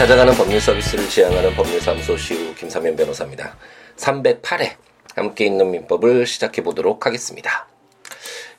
찾아가는 법률 서비스를 지향하는 법률사무소 시우 김사면 변호사입니다. 308회 함께 있는 민법을 시작해 보도록 하겠습니다.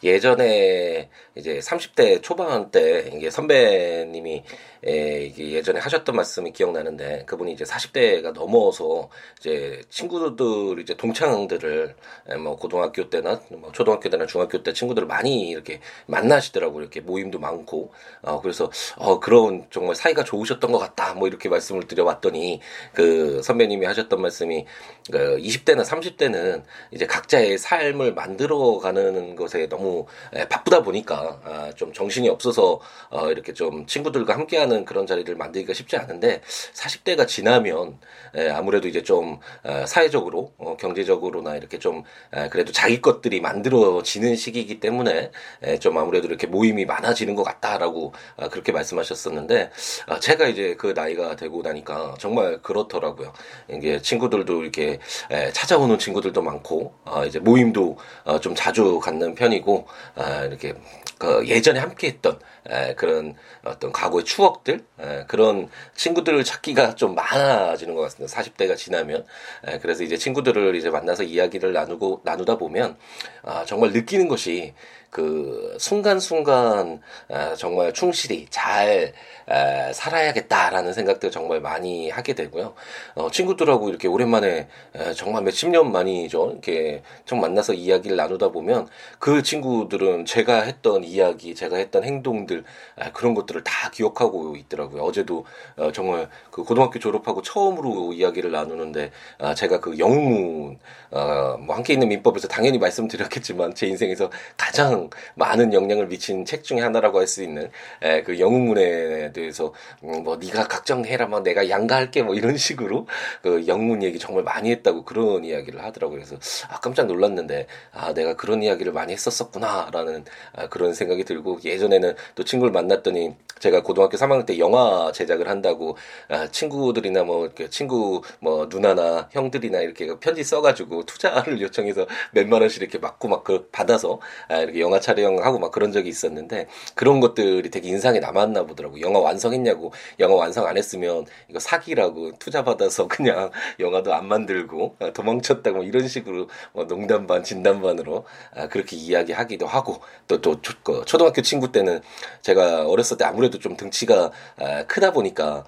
예전에 이제 30대 초반 때 이게 선배님이 에, 이게 예전에 하셨던 말씀이 기억나는데 그분이 이제 40대가 넘어서 이제 친구들 이제 동창들을 에, 뭐 고등학교 때나 뭐 초등학교 때나 중학교 때 친구들을 많이 이렇게 만나시더라고 이렇게 모임도 많고. 어 그래서 어 그런 정말 사이가 좋으셨던 것 같다. 뭐 이렇게 말씀을 드려봤더니 그 선배님이 하셨던 말씀이 그 20대나 30대는 이제 각자의 삶을 만들어가는 것에 너무 에, 바쁘다 보니까 아, 좀 정신이 없어서 어 이렇게 좀 친구들과 함께하는 하는 그런 자리를 만들기가 쉽지 않은데 40대가 지나면 에, 아무래도 이제 좀 어, 사회적으로 어, 경제적으로나 이렇게 좀 에, 그래도 자기 것들이 만들어지는 시기이기 때문에 에, 좀 아무래도 이렇게 모임이 많아지는 것 같다라고 어, 그렇게 말씀하셨었는데 어, 제가 이제 그 나이가 되고 나니까 정말 그렇더라고요. 이게 친구들도 이렇게 에, 찾아오는 친구들도 많고 어, 이제 모임도 어, 좀 자주 갖는 편이고 어, 이렇게 그 예전에 함께했던 에, 그런 어떤 과거의 추억들 에, 그런 친구들을 찾기가 좀 많아지는 것 같습니다. 40대가 지나면 에, 그래서 이제 친구들을 이제 만나서 이야기를 나누고 나누다 보면 아, 정말 느끼는 것이 그 순간순간 아, 정말 충실히 잘 아, 살아야겠다라는 생각들 정말 많이 하게 되고요. 어, 친구들하고 이렇게 오랜만에 정말 몇십 년 만이죠. 이렇게 좀 만나서 이야기를 나누다 보면 그 친구들은 제가 했던 이야기, 제가 했던 행동들 아, 그런 것들을 다 기억하고 있더라고요. 어제도 어, 정말 그 고등학교 졸업하고 처음으로 이야기를 나누는데 제가 그 영문 어, 뭐 함께 있는 민법에서 당연히 말씀드렸겠지만 제 인생에서 가장 많은 영향을 미친 책 중에 하나라고 할 수 있는 에, 그 영문에 대해서 음, 뭐 네가 걱정해라 뭐 내가 양가할게 뭐 이런 식으로 그 영문 얘기 정말 많이 했다고 그런 이야기를 하더라고요. 그래서 아 깜짝 놀랐는데 아 내가 그런 이야기를 많이 했었었구나라는 아, 그런 생각이 들고 예전에는 또 친구를 만났더니 제가 고등학교 3학년 때 영화 제작을 한다고 아, 친구들이나 뭐 친구 뭐 누나나 형들이나 이렇게 편지 써가지고 투자를 요청해서 몇만 원씩 이렇게 맞고 막 그 받아서 아, 이렇게 영화 촬영하고 막 그런 적이 있었는데 그런 것들이 되게 인상에 남았나 보더라고. 영화 완성했냐고. 영화 완성 안 했으면 이거 사기라고 투자 받아서 그냥 영화도 안 만들고 아, 도망쳤다고 뭐 이런 식으로 뭐 농담 반 진담 반으로 아, 그렇게 이야기하기도 하고 또또 그 초등학교 친구 때는 제가 어렸을 때 아무래도 좀 등치가 아, 크다 보니까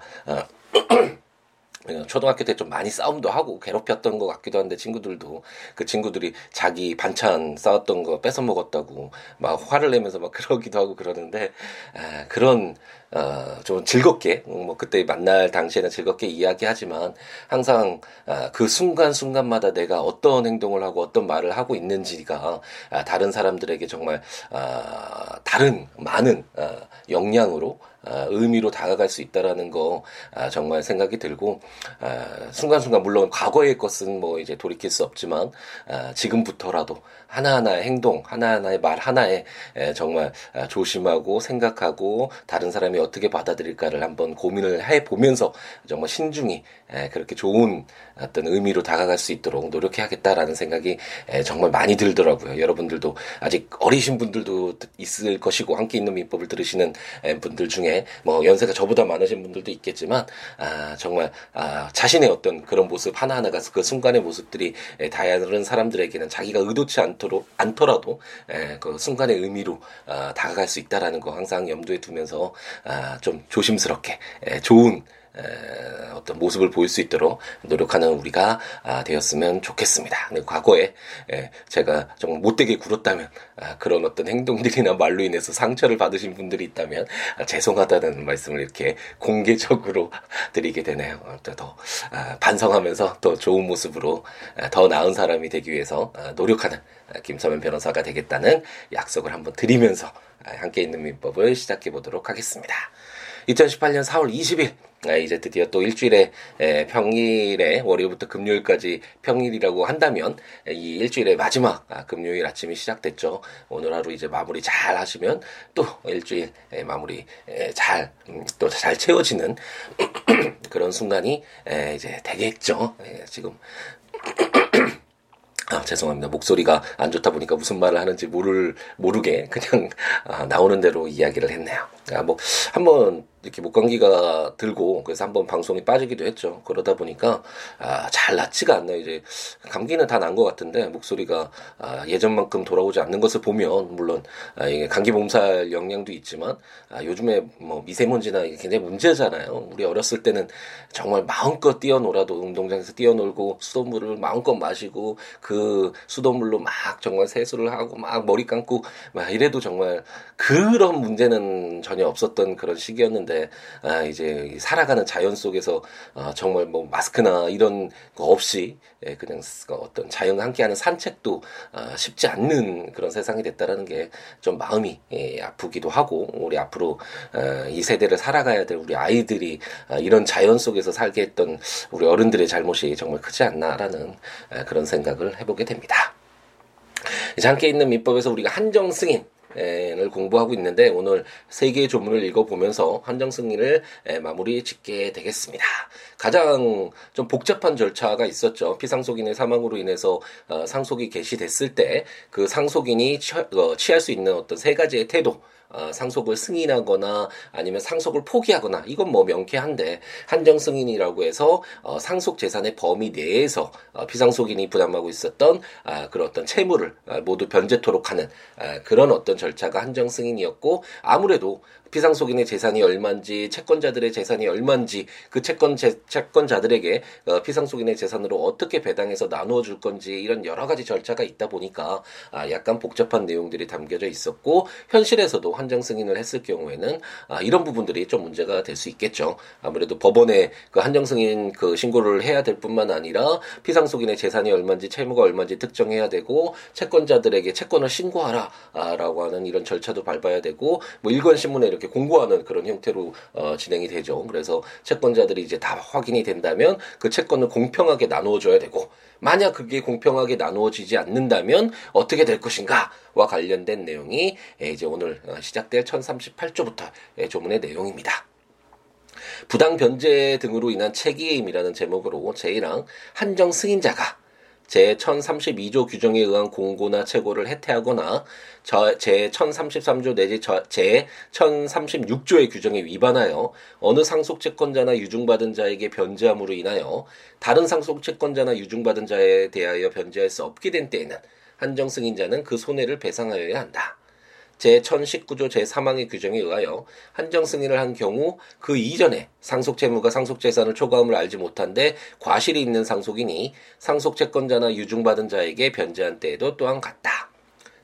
초등학교 때 좀 많이 싸움도 하고 괴롭혔던 것 같기도 한데 친구들도 그 친구들이 자기 반찬 싸웠던 거 뺏어 먹었다고 막 화를 내면서 막 그러기도 하고 그러는데 아, 그런 어, 좀 즐겁게, 뭐, 그때 만날 당시에는 즐겁게 이야기하지만, 항상, 아, 그 순간 순간마다 내가 어떤 행동을 하고 어떤 말을 하고 있는지가, 아, 다른 사람들에게 정말, 아, 다른, 많은, 아, 영향으로, 아, 의미로 다가갈 수 있다라는 거 아, 정말 생각이 들고 아, 순간순간 물론 과거의 것은 뭐 이제 돌이킬 수 없지만 아, 지금부터라도 하나하나의 행동 하나하나의 말 하나에 에, 정말 아, 조심하고 생각하고 다른 사람이 어떻게 받아들일까를 한번 고민을 해 보면서 정말 신중히 그렇게 좋은 어떤 의미로 다가갈 수 있도록 노력해야겠다라는 생각이 정말 많이 들더라고요. 여러분들도 아직 어리신 분들도 있을 것이고 함께 있는 민법을 들으시는 분들 중에 뭐 연세가 저보다 많으신 분들도 있겠지만 아, 정말 아, 자신의 어떤 그런 모습 하나하나가 그 순간의 모습들이 다양한 사람들에게는 자기가 의도치 않도록 않더라도 그 순간의 의미로 아, 다가갈 수 있다라는 거 항상 염두에 두면서 아, 좀 조심스럽게 좋은 어떤 모습을 보일 수 있도록 노력하는 우리가 아, 되었으면 좋겠습니다. 과거에 제가 좀 못되게 굴었다면 아, 그런 어떤 행동들이나 말로 인해서 상처를 받으신 분들이 있다면 아, 죄송하다는 말씀을 이렇게 공개적으로 드리게 되네요. 더 반성하면서 더 좋은 모습으로 더 나은 사람이 되기 위해서 노력하는 김서면 변호사가 되겠다는 약속을 한번 드리면서 함께 있는 민법을 시작해 보도록 하겠습니다. 2018년 4월 20일 이제 드디어 또 일주일에 평일에 월요일부터 금요일까지 평일이라고 한다면 이 일주일의 마지막 아, 금요일 아침이 시작됐죠. 오늘 하루 이제 마무리 잘 하시면 또 일주일 마무리 잘 또잘 음, 채워지는 그런 순간이 이제 되겠죠. 지금 아, 죄송합니다. 목소리가 안 좋다 보니까 무슨 말을 하는지 모를, 모르게 그냥 아, 나오는 대로 이야기를 했네요. 아, 뭐, 한번 이렇게 목감기가 들고 그래서 한번 방송이 빠지기도 했죠. 그러다 보니까 아, 잘 낫지가 않나요. 이제 감기는 다 난 것 같은데 목소리가 아, 예전만큼 돌아오지 않는 것을 보면 물론 아, 이게 감기 몸살 영향도 있지만 아, 요즘에 뭐 미세먼지나 이게 굉장히 문제잖아요. 우리 어렸을 때는 정말 마음껏 뛰어놀아도 운동장에서 뛰어놀고 수돗물을 마음껏 마시고 그 수돗물로 막 정말 세수를 하고 막 머리 감고 막 이래도 정말 그런 문제는 전혀 없었던 그런 시기였는데 아 이제 살아가는 자연 속에서 아 정말 뭐 마스크나 이런 거 없이 예, 그냥 어떤 자연과 함께하는 산책도 아 쉽지 않는 그런 세상이 됐다라는 게 좀 마음이 예, 아프기도 하고 우리 앞으로 아, 이 세대를 살아가야 될 우리 아이들이 아, 이런 자연 속에서 살게 했던 우리 어른들의 잘못이 정말 크지 않나라는 아, 그런 생각을 해보게 됩니다. 함께 있는 민법에서 우리가 한정 승인 을 공부하고 있는데 오늘 세 개의 조문을 읽어보면서 한정 승인을 마무리 짓게 되겠습니다. 가장 좀 복잡한 절차가 있었죠. 피상속인의 사망으로 인해서 어, 상속이 개시됐을 때 그 상속인이 어, 취할 수 있는 어떤 세 가지의 태도 어, 상속을 승인하거나 아니면 상속을 포기하거나 이건 뭐 명쾌한데 한정 승인이라고 해서 어, 상속 재산의 범위 내에서 어, 피상속인이 부담하고 있었던 아, 그런 어떤 채무를 아, 모두 변제토록 하는 아, 그런 어떤 절차가 한정 승인이었고 아무래도 피상속인의 재산이 얼마인지 채권자들의 재산이 얼마인지 그 채권 제, 채권자들에게 어, 피상속인의 재산으로 어떻게 배당해서 나누어 줄 건지 이런 여러 가지 절차가 있다 보니까 아, 약간 복잡한 내용들이 담겨져 있었고 현실에서도 한정 승인을 했을 경우에는 아, 이런 부분들이 좀 문제가 될 수 있겠죠. 아무래도 법원에 그 한정 승인 그 신고를 해야 될 뿐만 아니라 피상속인의 재산이 얼마인지 채무가 얼마인지 특정해야 되고 채권자들에게 채권을 신고하라라고 하는 이런 절차도 밟아야 되고 뭐 일권 신문에 이렇게 이렇게 공고하는 그런 형태로 어, 진행이 되죠. 그래서 채권자들이 이제 다 확인이 된다면 그 채권을 공평하게 나누어줘야 되고 만약 그게 공평하게 나누어지지 않는다면 어떻게 될 것인가와 관련된 내용이 예, 이제 오늘 어, 시작될 1038조부터 예, 조문의 내용입니다. 부당 변제 등으로 인한 책임이라는 제목으로 제1항 한정 승인자가 제1032조 규정에 의한 공고나 채고를 해태하거나 제1033조 내지 제1036조의 규정에 위반하여 어느 상속채권자나 유증받은 자에게 변제함으로 인하여 다른 상속채권자나 유증받은 자에 대하여 변제할 수 없게 된 때에는 한정 승인자는 그 손해를 배상하여야 한다. 제1019조 제3항의 규정에 의하여 한정 승인을 한 경우 그 이전에 상속 채무가 상속 재산을 초과함을 알지 못한데 과실이 있는 상속인이 상속 채권자나 유증받은 자에게 변제한 때에도 또한 같다.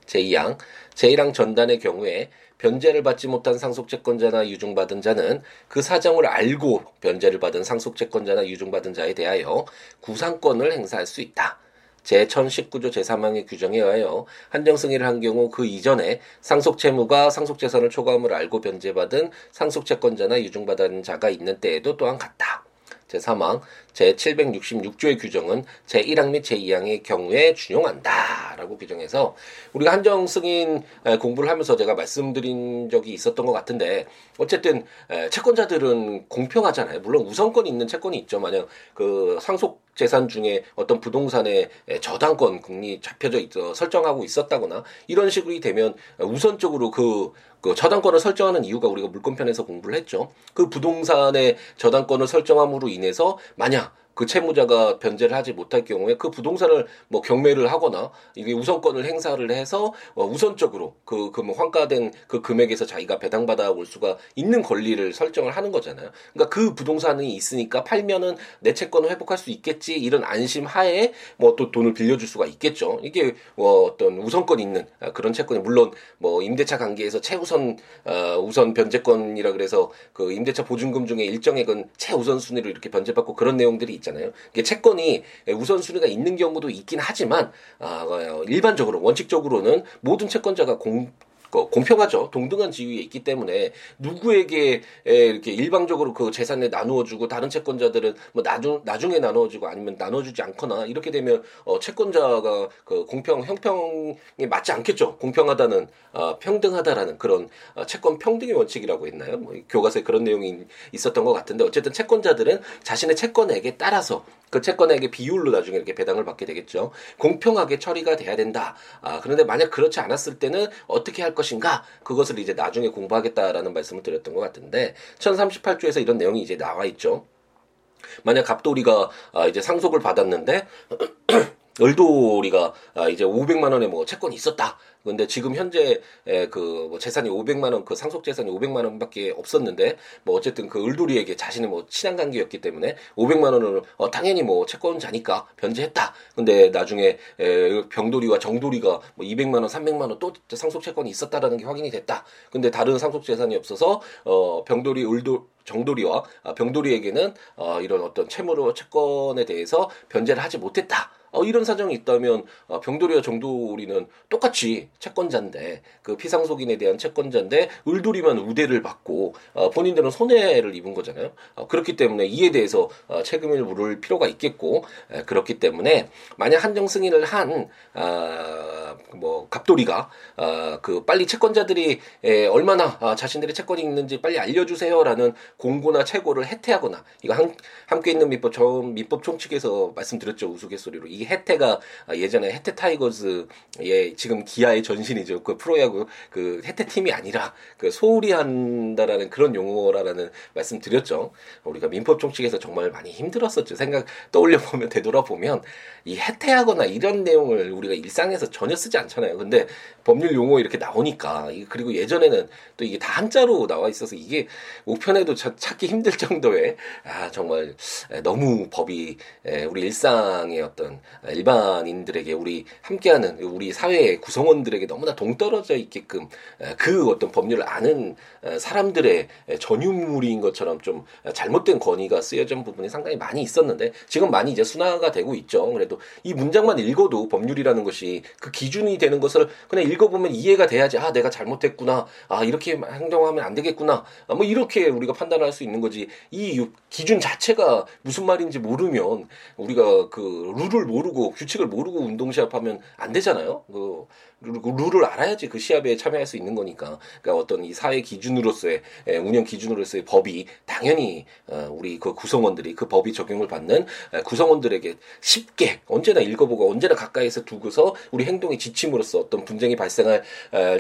제2항 제1항 전단의 경우에 변제를 받지 못한 상속채권자나 유증받은 자는 그 사정을 알고 변제를 받은 상속채권자나 유증받은 자에 대하여 구상권을 행사할 수 있다. 제1019조 제3항의 규정에 의하여 한정 승인을 한 경우 그 이전에 상속 채무가 상속 재산을 초과함을 알고 변제받은 상속 채권자나 유증받은 자가 있는 때에도 또한 같다. 제3항 제766조의 규정은 제1항 및 제2항의 경우에 준용한다 라고 규정해서 우리가 한정 승인 공부를 하면서 제가 말씀드린 적이 있었던 것 같은데 어쨌든 채권자들은 공평하잖아요. 물론 우선권이 있는 채권이 있죠. 만약 그 상속 재산 중에 어떤 부동산의 저당권이 잡혀져 있어 설정하고 있었다거나 이런 식으로 되면 우선적으로 그, 그 저당권을 설정하는 이유가 우리가 물권편에서 공부를 했죠. 그 부동산의 저당권을 설정함으로 인해서 만약 그 채무자가 변제를 하지 못할 경우에 그 부동산을 뭐 경매를 하거나 이게 우선권을 행사를 해서 어 우선적으로 그, 그 뭐 환가된 그 금액에서 자기가 배당받아 올 수가 있는 권리를 설정을 하는 거잖아요. 그러니까 그 부동산이 있으니까 팔면은 내 채권을 회복할 수 있겠지 이런 안심 하에 뭐 또 돈을 빌려줄 수가 있겠죠. 이게 뭐 어떤 우선권 있는 아, 그런 채권이 물론 뭐 임대차 관계에서 최우선 어 우선 변제권이라 그래서 그 임대차 보증금 중에 일정액은 최우선 순위로 이렇게 변제받고 그런 내용들이 있잖아요. 있잖아요. 이게 채권이 우선순위가 있는 경우도 있긴 하지만 아, 어, 일반적으로 원칙적으로는 모든 채권자가 공 공평하죠. 동등한 지위에 있기 때문에 누구에게 이렇게 일방적으로 그 재산을 나누어주고 다른 채권자들은 뭐 나중 나중에 나누어주고 아니면 나눠주지 않거나 이렇게 되면 어 채권자가 그 공평 형평에 맞지 않겠죠. 공평하다는 어 평등하다라는 그런 어 채권 평등의 원칙이라고 했나요? 뭐 교과서에 그런 내용이 있었던 것 같은데 어쨌든 채권자들은 자신의 채권액에 따라서 그 채권액의 비율로 나중에 이렇게 배당을 받게 되겠죠. 공평하게 처리가 돼야 된다. 아 그런데 만약 그렇지 않았을 때는 어떻게 할 것인가 그것을 이제 나중에 공부하겠다라는 말씀을 드렸던 것 같은데 1038조에서 이런 내용이 이제 나와 있죠. 만약 갑돌이가 아, 이제 상속을 받았는데 을돌이가 아, 이제 500만 원의 뭐 채권이 있었다. 근데 지금 현재 그뭐 재산이 500만 원, 그 상속 재산이 500만 원밖에 없었는데 뭐 어쨌든 그 을돌이에게 자신의 뭐 친한 관계였기 때문에 500만 원을 어 당연히 뭐 채권자니까 변제했다. 근데 나중에 에 병돌이와 정돌이가 뭐 200만 원, 300만 원 또 상속 채권이 있었다라는 게 확인이 됐다. 근데 다른 상속 재산이 없어서 어 병돌이 을돌 정돌이와 아, 병돌이에게는 어 이런 어떤 채무로 채권에 대해서 변제를 하지 못했다. 어, 이런 사정이 있다면 어, 병돌이와 정돌이는 똑같이 채권자인데 그 피상속인에 대한 채권자인데 을돌이만 우대를 받고 어, 본인들은 손해를 입은 거잖아요. 어, 그렇기 때문에 이에 대해서 어, 책임을 물을 필요가 있겠고 에, 그렇기 때문에 만약 한정 승인을 한뭐 아, 갑돌이가 아, 그 빨리 채권자들이 에, 얼마나 아, 자신들의 채권이 있는지 빨리 알려주세요라는 공고나 채고를 해태하거나 이거 한, 함께 있는 민법 처음 민법 총칙에서 말씀드렸죠 우스갯소리로 이 혜태가 예전에 혜태 타이거즈의 지금 기아의 전신이죠. 그 프로야구 그 혜태 팀이 아니라 그 소홀히 한다라는 그런 용어라는 말씀 드렸죠. 우리가 민법 총칙에서 정말 많이 힘들었었죠. 생각 떠올려 보면 되돌아보면 이 혜태하거나 이런 내용을 우리가 일상에서 전혀 쓰지 않잖아요. 근데 법률 용어 이렇게 나오니까 그리고 예전에는 또 이게 다 한자로 나와 있어서 이게 우편에도 찾기 힘들 정도의 아 정말 너무 법이 우리 일상의 어떤 일반인들에게 우리 함께하는 우리 사회의 구성원들에게 너무나 동떨어져 있게끔 그 어떤 법률을 아는 사람들의 전유물인 것처럼 좀 잘못된 권위가 쓰여진 부분이 상당히 많이 있었는데 지금 많이 이제 순화가 되고 있죠. 그래도 이 문장만 읽어도 법률이라는 것이 그 기준이 되는 것을 그냥 읽어보면 이해가 돼야지. 아 내가 잘못했구나. 아 이렇게 행동하면 안 되겠구나. 아, 뭐 이렇게 우리가 판단할 수 있는 거지. 이 기준 자체가 무슨 말인지 모르면 우리가 그 룰을 모르 고 규칙을 모르고 운동 시합하면 안 되잖아요. 그 룰을 알아야지 그 시합에 참여할 수 있는 거니까. 그러니까 어떤 이 사회 기준으로서의 운영 기준으로서의 법이 당연히 어, 우리 그 구성원들이 그 법이 적용을 받는 구성원들에게 쉽게 언제나 읽어보고 언제나 가까이서 두고서 우리 행동의 지침으로서 어떤 분쟁이 발생할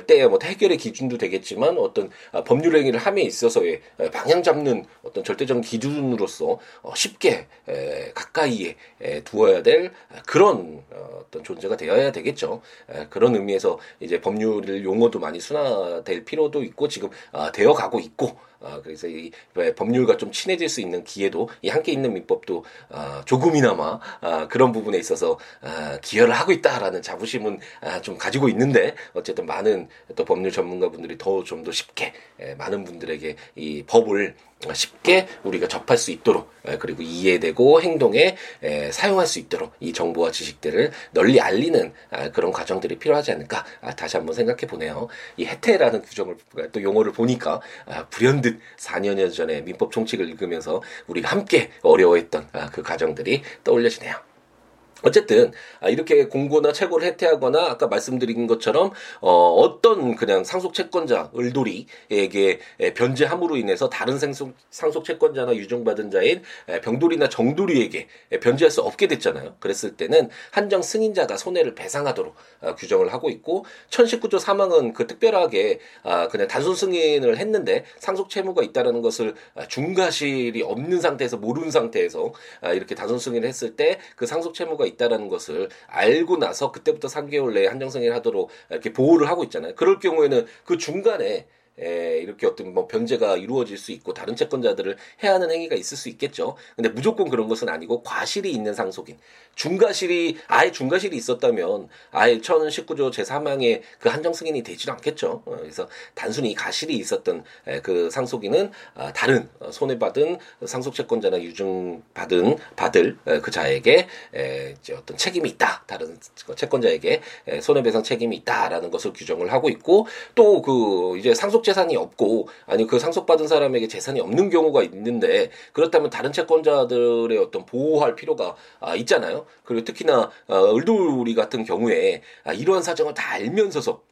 때뭐 해결의 기준도 되겠지만 어떤 아, 법률 행위를 함에 있어서의 방향 잡는 어떤 절대적인 기준으로서 어, 쉽게 가까이에 두어야 될 그런 어, 어떤 존재가 되어야 되겠죠. 그런 의미 의미에서 이제 법률 용어도 많이 순화될 필요도 있고 지금 아, 되어 가고 있고 아, 그래서 이 법률과 좀 친해질 수 있는 기회도 이 함께 있는 민법도 아, 조금이나마 아, 그런 부분에 있어서 아, 기여를 하고 있다라는 자부심은 아, 좀 가지고 있는데 어쨌든 많은 또 법률 전문가분들이 더 좀더 쉽게 에, 많은 분들에게 이 법을 쉽게 우리가 접할 수 있도록 그리고 이해되고 행동에 사용할 수 있도록 이 정보와 지식들을 널리 알리는 아, 그런 과정들이 필요하지 않을까 아, 다시 한번 생각해 보네요. 이 해태라는 규정을 또 용어를 보니까 아, 불현듯 4년 전에 민법 총칙을 읽으면서 우리가 함께 어려워했던 그 과정들이 떠올려지네요. 어쨌든 아, 이렇게 공고나 채고를 해태하거나 아까 말씀드린 것처럼 어, 어떤 그냥 상속 채권자 을돌이에게 변제함으로 인해서 다른 상속, 상속 채권자나 유정받은 자인 병돌이나 정돌이에게 변제할 수 없게 됐잖아요. 그랬을 때는 한정 승인자가 손해를 배상하도록 아, 규정을 하고 있고 1019조 사망은 그 특별하게 아, 그냥 단순 승인을 했는데 상속 채무가 있다라는 것을 중과실이 없는 상태에서 모르는 상태에서 이렇게 단순 승인을 했을 때 그 상속 채무가 있다라는 것을 알고 나서 그때부터 3개월 내에 한정승인 하도록 이렇게 보호를 하고 있잖아요. 그럴 경우에는 그 중간에 에, 이렇게 어떤 뭐 변제가 이루어질 수 있고 다른 채권자들을 해야 하는 행위가 있을 수 있겠죠. 근데 무조건 그런 것은 아니고 과실이 있는 상속인 중과실이 아예 중과실이 있었다면 아예 1019조 제3항에 그 한정 승인이 되지도 않겠죠. 어, 그래서 단순히 가실이 있었던 에, 그 상속인은 아, 다른 어, 손해받은 상속 채권자나 유증 받은 받을 에, 그 자에게 에, 이제 어떤 책임이 있다. 다른 채권자에게 에, 손해배상 책임이 있다라는 것을 규정을 하고 있고 또 그 이제 상속 재산이 없고 아니 그 상속받은 사람에게 재산이 없는 경우가 있는데 그렇다면 다른 채권자들의 어떤 보호할 필요가 아, 있잖아요. 그리고 특히나 어, 을돌이 같은 경우에 아, 이러한 사정을 다 알면서서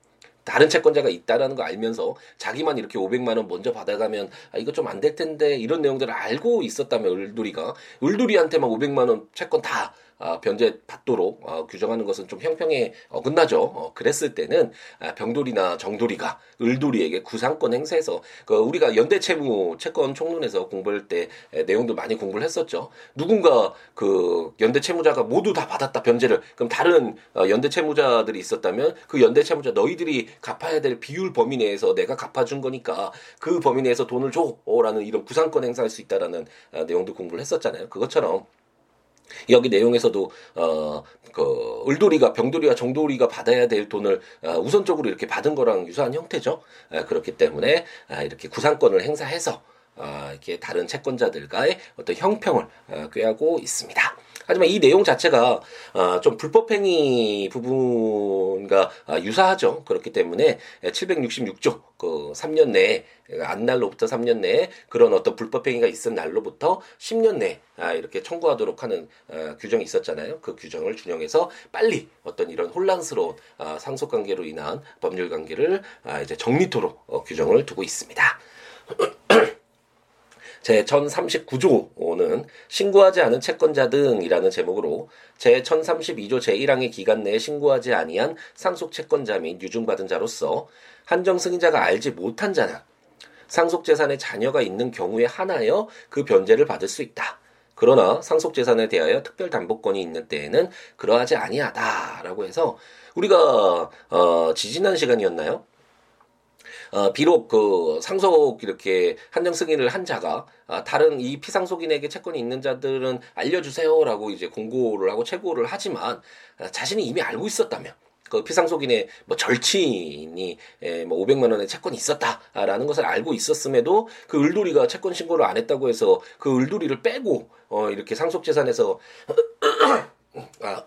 다른 채권자가 있다라는 거 알면서 자기만 이렇게 500만 원 먼저 받아가면 아, 이거 좀 안 될 텐데 이런 내용들을 알고 있었다면 을돌이가 을돌이한테만 500만 원 채권 다 아, 변제 받도록 어, 규정하는 것은 좀 형평에 어긋나죠. 어, 그랬을 때는 아, 병돌이나 정돌이가 을돌이에게 구상권 행사해서 그 우리가 연대 채무 채권 총론에서 공부할 때 에, 내용도 많이 공부를 했었죠. 누군가 그 연대 채무자가 모두 다 받았다 변제를 그럼 다른 어, 연대 채무자들이 있었다면 그 연대 채무자 너희들이 갚아야 될 비율 범위 내에서 내가 갚아준 거니까 그 범위 내에서 돈을 줘라는 이런 구상권 행사할 수 있다라는 어, 내용도 공부를 했었잖아요. 그것처럼 여기 내용에서도 어 그 을돌이가 병돌이와 정돌이가 받아야 될 돈을 어, 우선적으로 이렇게 받은 거랑 유사한 형태죠. 에, 그렇기 때문에 아, 이렇게 구상권을 행사해서 어, 이렇게 다른 채권자들과의 어떤 형평을 어, 꾀하고 있습니다. 하지만 이 내용 자체가 어, 좀 불법행위 부분과 어, 유사하죠. 그렇기 때문에 766조 그 3년 내에 안 날로부터 3년 내에 그런 어떤 불법행위가 있은 날로부터 10년 내에 아, 이렇게 청구하도록 하는 어, 규정이 있었잖아요. 그 규정을 준용해서 빨리 어떤 이런 혼란스러운 어, 상속 관계로 인한 법률 관계를 아, 이제 정리토록 어, 규정을 두고 있습니다. 제 1039조는 신고하지 않은 채권자 등이라는 제목으로 제 1032조 제1항의 기간 내에 신고하지 아니한 상속 채권자 및 유증받은 자로서 한정 승인자가 알지 못한 자는 상속 재산에 자녀가 있는 경우에 하나여 그 변제를 받을 수 있다. 그러나 상속 재산에 대하여 특별 담보권이 있는 때에는 그러하지 아니하다라고 해서 우리가 어 지지난 시간이었나요? 어, 비록 그 상속 이렇게 한정 승인을 한 자가 아, 다른 이 피상속인에게 채권이 있는 자들은 알려주세요라고 이제 공고를 하고 채고를 하지만 아, 자신이 이미 알고 있었다면 그 피상속인의 뭐 절친이 에, 뭐 500만 원의 채권이 있었다라는 것을 알고 있었음에도 그 을돌이가 채권 신고를 안 했다고 해서 그 을돌이를 빼고 어 이렇게 상속 재산에서 아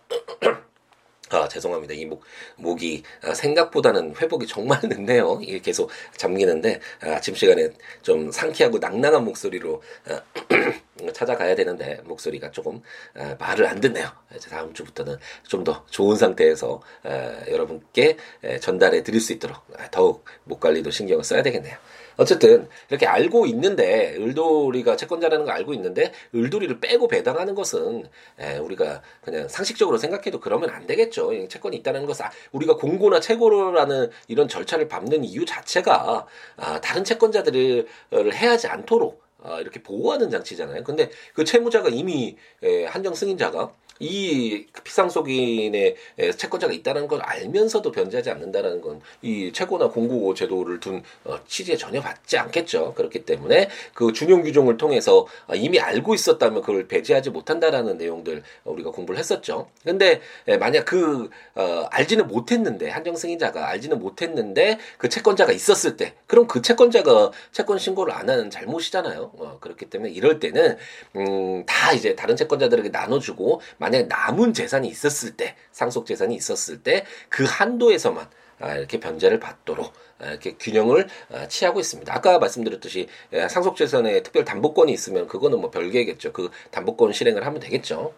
아, 죄송합니다. 이 목, 목이 아, 생각보다는 회복이 정말 늦네요. 이게 계속 잠기는데 아, 아침 시간에 좀 상쾌하고 낭낭한 목소리로 아, 찾아가야 되는데 목소리가 조금 아, 말을 안 듣네요. 이제 다음 주부터는 좀 더 좋은 상태에서 아, 여러분께 전달해 드릴 수 있도록 더욱 목 관리도 신경을 써야 되겠네요. 어쨌든 이렇게 알고 있는데 을돌이가 채권자라는 걸 알고 있는데 을돌이를 빼고 배당하는 것은 에, 우리가 그냥 상식적으로 생각해도 그러면 안 되겠죠. 채권이 있다는 것은 우리가 공고나 채고라는 이런 절차를 밟는 이유 자체가 아, 다른 채권자들을 해하지 않도록 아, 이렇게 보호하는 장치잖아요. 근데 그 채무자가 이미 에, 한정 승인자가 이 피상속인의 채권자가 있다는 걸 알면서도 변제하지 않는다라는 건 이 채권나 공고 제도를 둔 어, 취지에 전혀 받지 않겠죠. 그렇기 때문에 그 준용 규정을 통해서 아, 이미 알고 있었다면 그걸 배제하지 못한다라는 내용들 우리가 공부를 했었죠. 근데 만약 그 어, 알지는 못했는데 한정 승인자가 알지는 못했는데 그 채권자가 있었을 때 그럼 그 채권자가 채권 신고를 안 하는 잘못이잖아요. 어, 그렇기 때문에 이럴 때는 음, 다 이제 다른 채권자들에게 나눠주고 만약 남은 재산이 있었을 때 상속 재산이 있었을 때 그 한도에서만 아, 이렇게 변제를 받도록 아, 이렇게 균형을 아, 취하고 있습니다. 아까 말씀드렸듯이 예, 상속재산에 특별 담보권이 있으면 그거는 뭐 별개겠죠. 그 담보권 실행을 하면 되겠죠.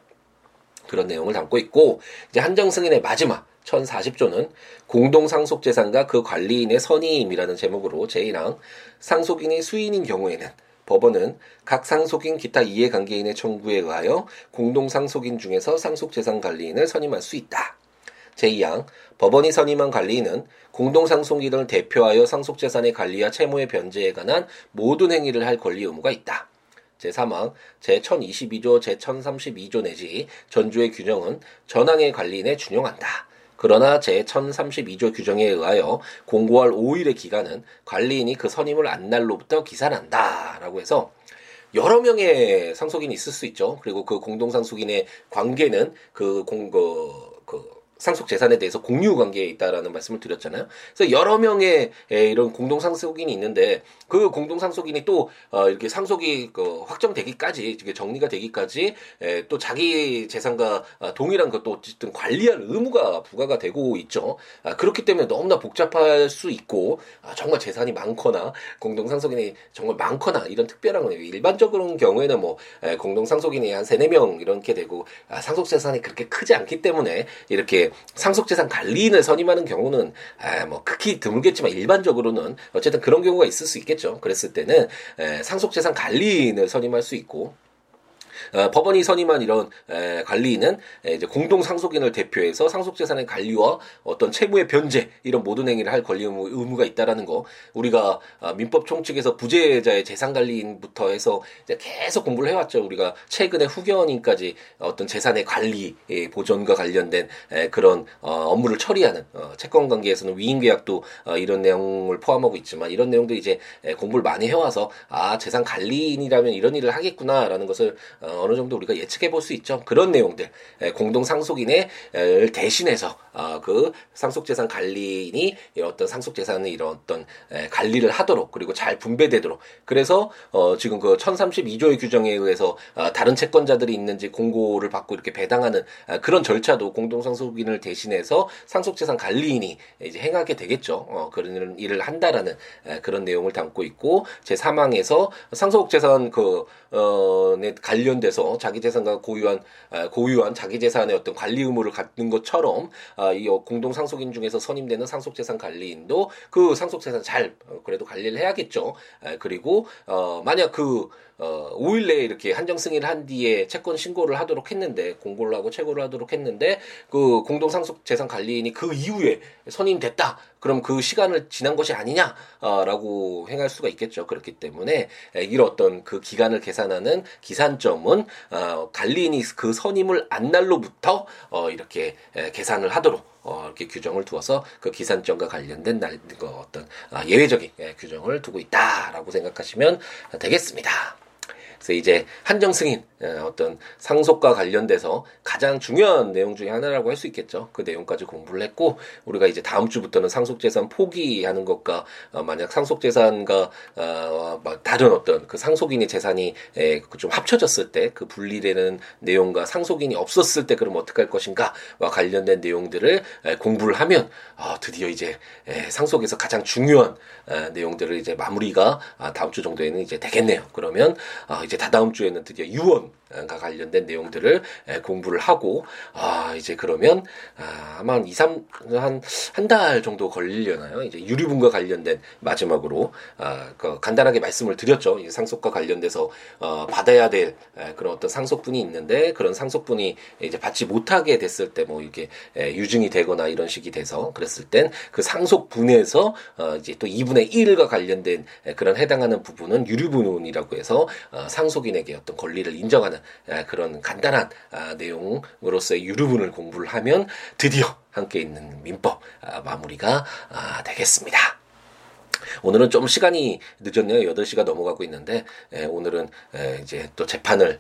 그런 내용을 담고 있고 이제 한정 승인의 마지막 1040조는 공동상속재산과 그 관리인의 선임이라는 제목으로 제1항 상속인이 수인인 경우에는 법원은 각 상속인 기타 이해관계인의 청구에 의하여 공동상속인 중에서 상속재산관리인을 선임할 수 있다. 제2항 법원이 선임한 관리인은 공동상속인을 대표하여 상속재산의 관리와 채무의 변제에 관한 모든 행위를 할 권리 의무가 있다. 제3항 제1022조 제1032조 내지 전주의 규정은 전항의 관리인에 준용한다. 그러나 제1032조 규정에 의하여 공고할 5일의 기간은 관리인이 그 선임을 안 날로부터 기산한다라고 해서 여러 명의 상속인이 있을 수 있죠. 그리고 그 공동상속인의 관계는 그 공, 그, 그 상속 재산에 대해서 공유 관계에 있다라는 말씀을 드렸잖아요. 그래서 여러 명의 이런 공동 상속인이 있는데 그 공동 상속인이 또 어, 이렇게 상속이 그 확정되기까지 정리가 되기까지 또 자기 재산과 어, 동일한 것도 어쨌든 관리할 의무가 부과가 되고 있죠. 아, 그렇기 때문에 너무나 복잡할 수 있고 아, 정말 재산이 많거나 공동 상속인이 정말 많거나 이런 특별한 거예요. 일반적으로 경우에는 뭐 공동 상속인이 한 세네 명 이렇게 되고 아, 상속 재산이 그렇게 크지 않기 때문에 이렇게 상속재산 관리인을 선임하는 경우는 아, 뭐 극히 드물겠지만 일반적으로는 어쨌든 그런 경우가 있을 수 있겠죠. 그랬을 때는 에, 상속재산 관리인을 선임할 수 있고 어, 법원이 선임한 이런 에, 관리인은 에, 이제 공동 상속인을 대표해서 상속 재산의 관리와 어떤 채무의 변제 이런 모든 행위를 할 권리 의무, 의무가 있다라는 거 우리가 아, 민법 총칙에서 부재자의 재산 관리인부터 해서 이제 계속 공부를 해왔죠. 우리가 최근에 후견인까지 어떤 재산의 관리 예, 보존과 관련된 에, 그런 어, 업무를 처리하는 어, 채권 관계에서는 위임 계약도 어, 이런 내용을 포함하고 있지만 이런 내용도 이제 에, 공부를 많이 해와서 아 재산 관리인이라면 이런 일을 하겠구나라는 것을 어, 어느 정도 우리가 예측해 볼 수 있죠. 그런 내용들 공동 상속인의 대신해서 어, 그 상속재산 관리인이 어떤 상속재산의 이런 어떤 관리를 하도록 그리고 잘 분배되도록 그래서 어, 지금 그 1032조의 규정에 의해서 어, 다른 채권자들이 있는지 공고를 받고 이렇게 배당하는 아, 그런 절차도 공동 상속인을 대신해서 상속재산 관리인이 이제 행하게 되겠죠. 어, 그런 일을 한다라는 그런 내용을 담고 있고 제 사망에서 상속재산 그 어, 네, 관련 돼서 자기 재산과 고유한 고유한 자기 재산의 어떤 관리 의무를 갖는 것처럼 아, 이 공동 상속인 중에서 선임되는 상속 재산 관리인도 그 상속 재산 잘 어, 그래도 관리를 해야겠죠. 그리고 어 만약 그 어, 5일 내에 이렇게 한정 승인을 한 뒤에 채권 신고를 하도록 했는데 공고를 하고 채고를 하도록 했는데 그 공동 상속 재산 관리인이 그 이후에 선임됐다. 그럼 그 시간을 지난 것이 아니냐라고 행할 수가 있겠죠. 그렇기 때문에 이런 어떤 그 기간을 계산하는 기산점은 어, 관리인이 그 선임을 안 날로부터 어, 이렇게 계산을 하도록 어, 이렇게 규정을 두어서 그 기산점과 관련된 날, 그 어떤 아, 예외적인 예, 규정을 두고 있다라고 생각하시면 되겠습니다. 그래서 이제 한정 승인 어, 어떤 상속과 관련돼서 가장 중요한 내용 중에 하나라고 할 수 있겠죠. 그 내용까지 공부를 했고 우리가 이제 다음 주부터는 상속재산 포기하는 것과 어, 만약 상속재산과 어, 다른 어떤 그 상속인의 재산이 에, 좀 합쳐졌을 때 그 분리되는 내용과 상속인이 없었을 때 그럼 어떻게 할 것인가와 관련된 내용들을 에, 공부를 하면 어, 드디어 이제 에, 상속에서 가장 중요한 에, 내용들을 이제 마무리가 아, 다음 주 정도에는 이제 되겠네요. 그러면 어, 이제 이제 다다음 주에는 드디어 유언 과 관련된 내용들을 공부를 하고 아 이제 그러면 아, 아마 한 2, 3, 한, 한 달 정도 걸리려나요? 이제 유류분과 관련된 마지막으로 아, 그 간단하게 말씀을 드렸죠. 이 상속과 관련돼서 어, 받아야 될 그런 어떤 상속분이 있는데 그런 상속분이 이제 받지 못하게 됐을 때 뭐 이게 유증이 되거나 이런 식이 돼서 그랬을 땐 그 상속분에서 어, 이제 또 2분의 1과 관련된 그런 해당하는 부분은 유류분이라고 해서 어, 상 상속인에게 어떤 권리를 인정하는 아, 그런 간단한 아, 내용으로서의 유류분을 공부를 하면 드디어 함께 있는 민법 아, 마무리가 되겠습니다. 오늘은 좀 시간이 늦었네요. 8시가 넘어가고 있는데, 오늘은 이제 또 재판을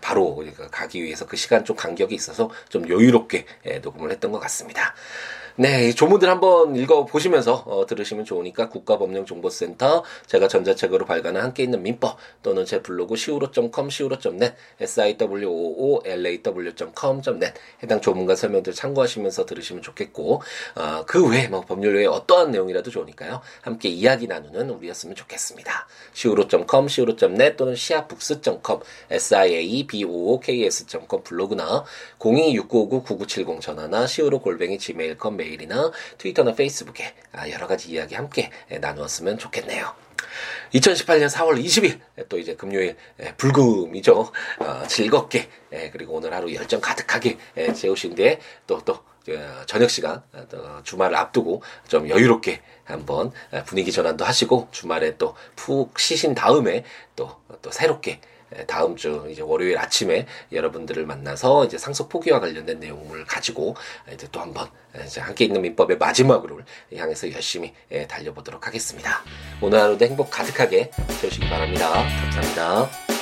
바로 가기 위해서 그 시간 좀 간격이 있어서 좀 여유롭게 녹음을 했던 것 같습니다. 네, 조문들 한번 읽어보시면서 어, 들으시면 좋으니까 국가법령정보센터 제가 전자책으로 발간한 함께 있는 민법 또는 제 블로그 siwo.com, siwo.net, siwoolaw.com.net 해당 조문과 설명들 참고하시면서 들으시면 좋겠고 어, 그 외에 뭐 법률 외에 어떠한 내용이라도 좋으니까요. 함께 이야기 나누는 우리였으면 좋겠습니다. siwo.com, siwo.net 또는 siabooks.com, siabooks.com 블로그나 026959-9970 전화나 siwo 골뱅이 gmail.com 메일이나 트위터나 페이스북에 아, 여러 가지 이야기 함께 나누었으면 좋겠네요. 2018년 4월 20일 또 이제 금요일 불금이죠. 어, 즐겁게 그리고 오늘 하루 열정 가득하게 재우신 뒤에 또또 저녁 시간 주말을 앞두고 좀 여유롭게 한번 분위기 전환도 하시고 주말에 또 푹 쉬신 다음에 또 또 새롭게 다음 주 이제 월요일 아침에 여러분들을 만나서 이제 상속 포기와 관련된 내용을 가지고 이제 또 한번 이제 함께 있는 민법의 마지막으로 향해서 열심히 달려보도록 하겠습니다. 오늘 하루도 행복 가득하게 채우시기 바랍니다. 감사합니다.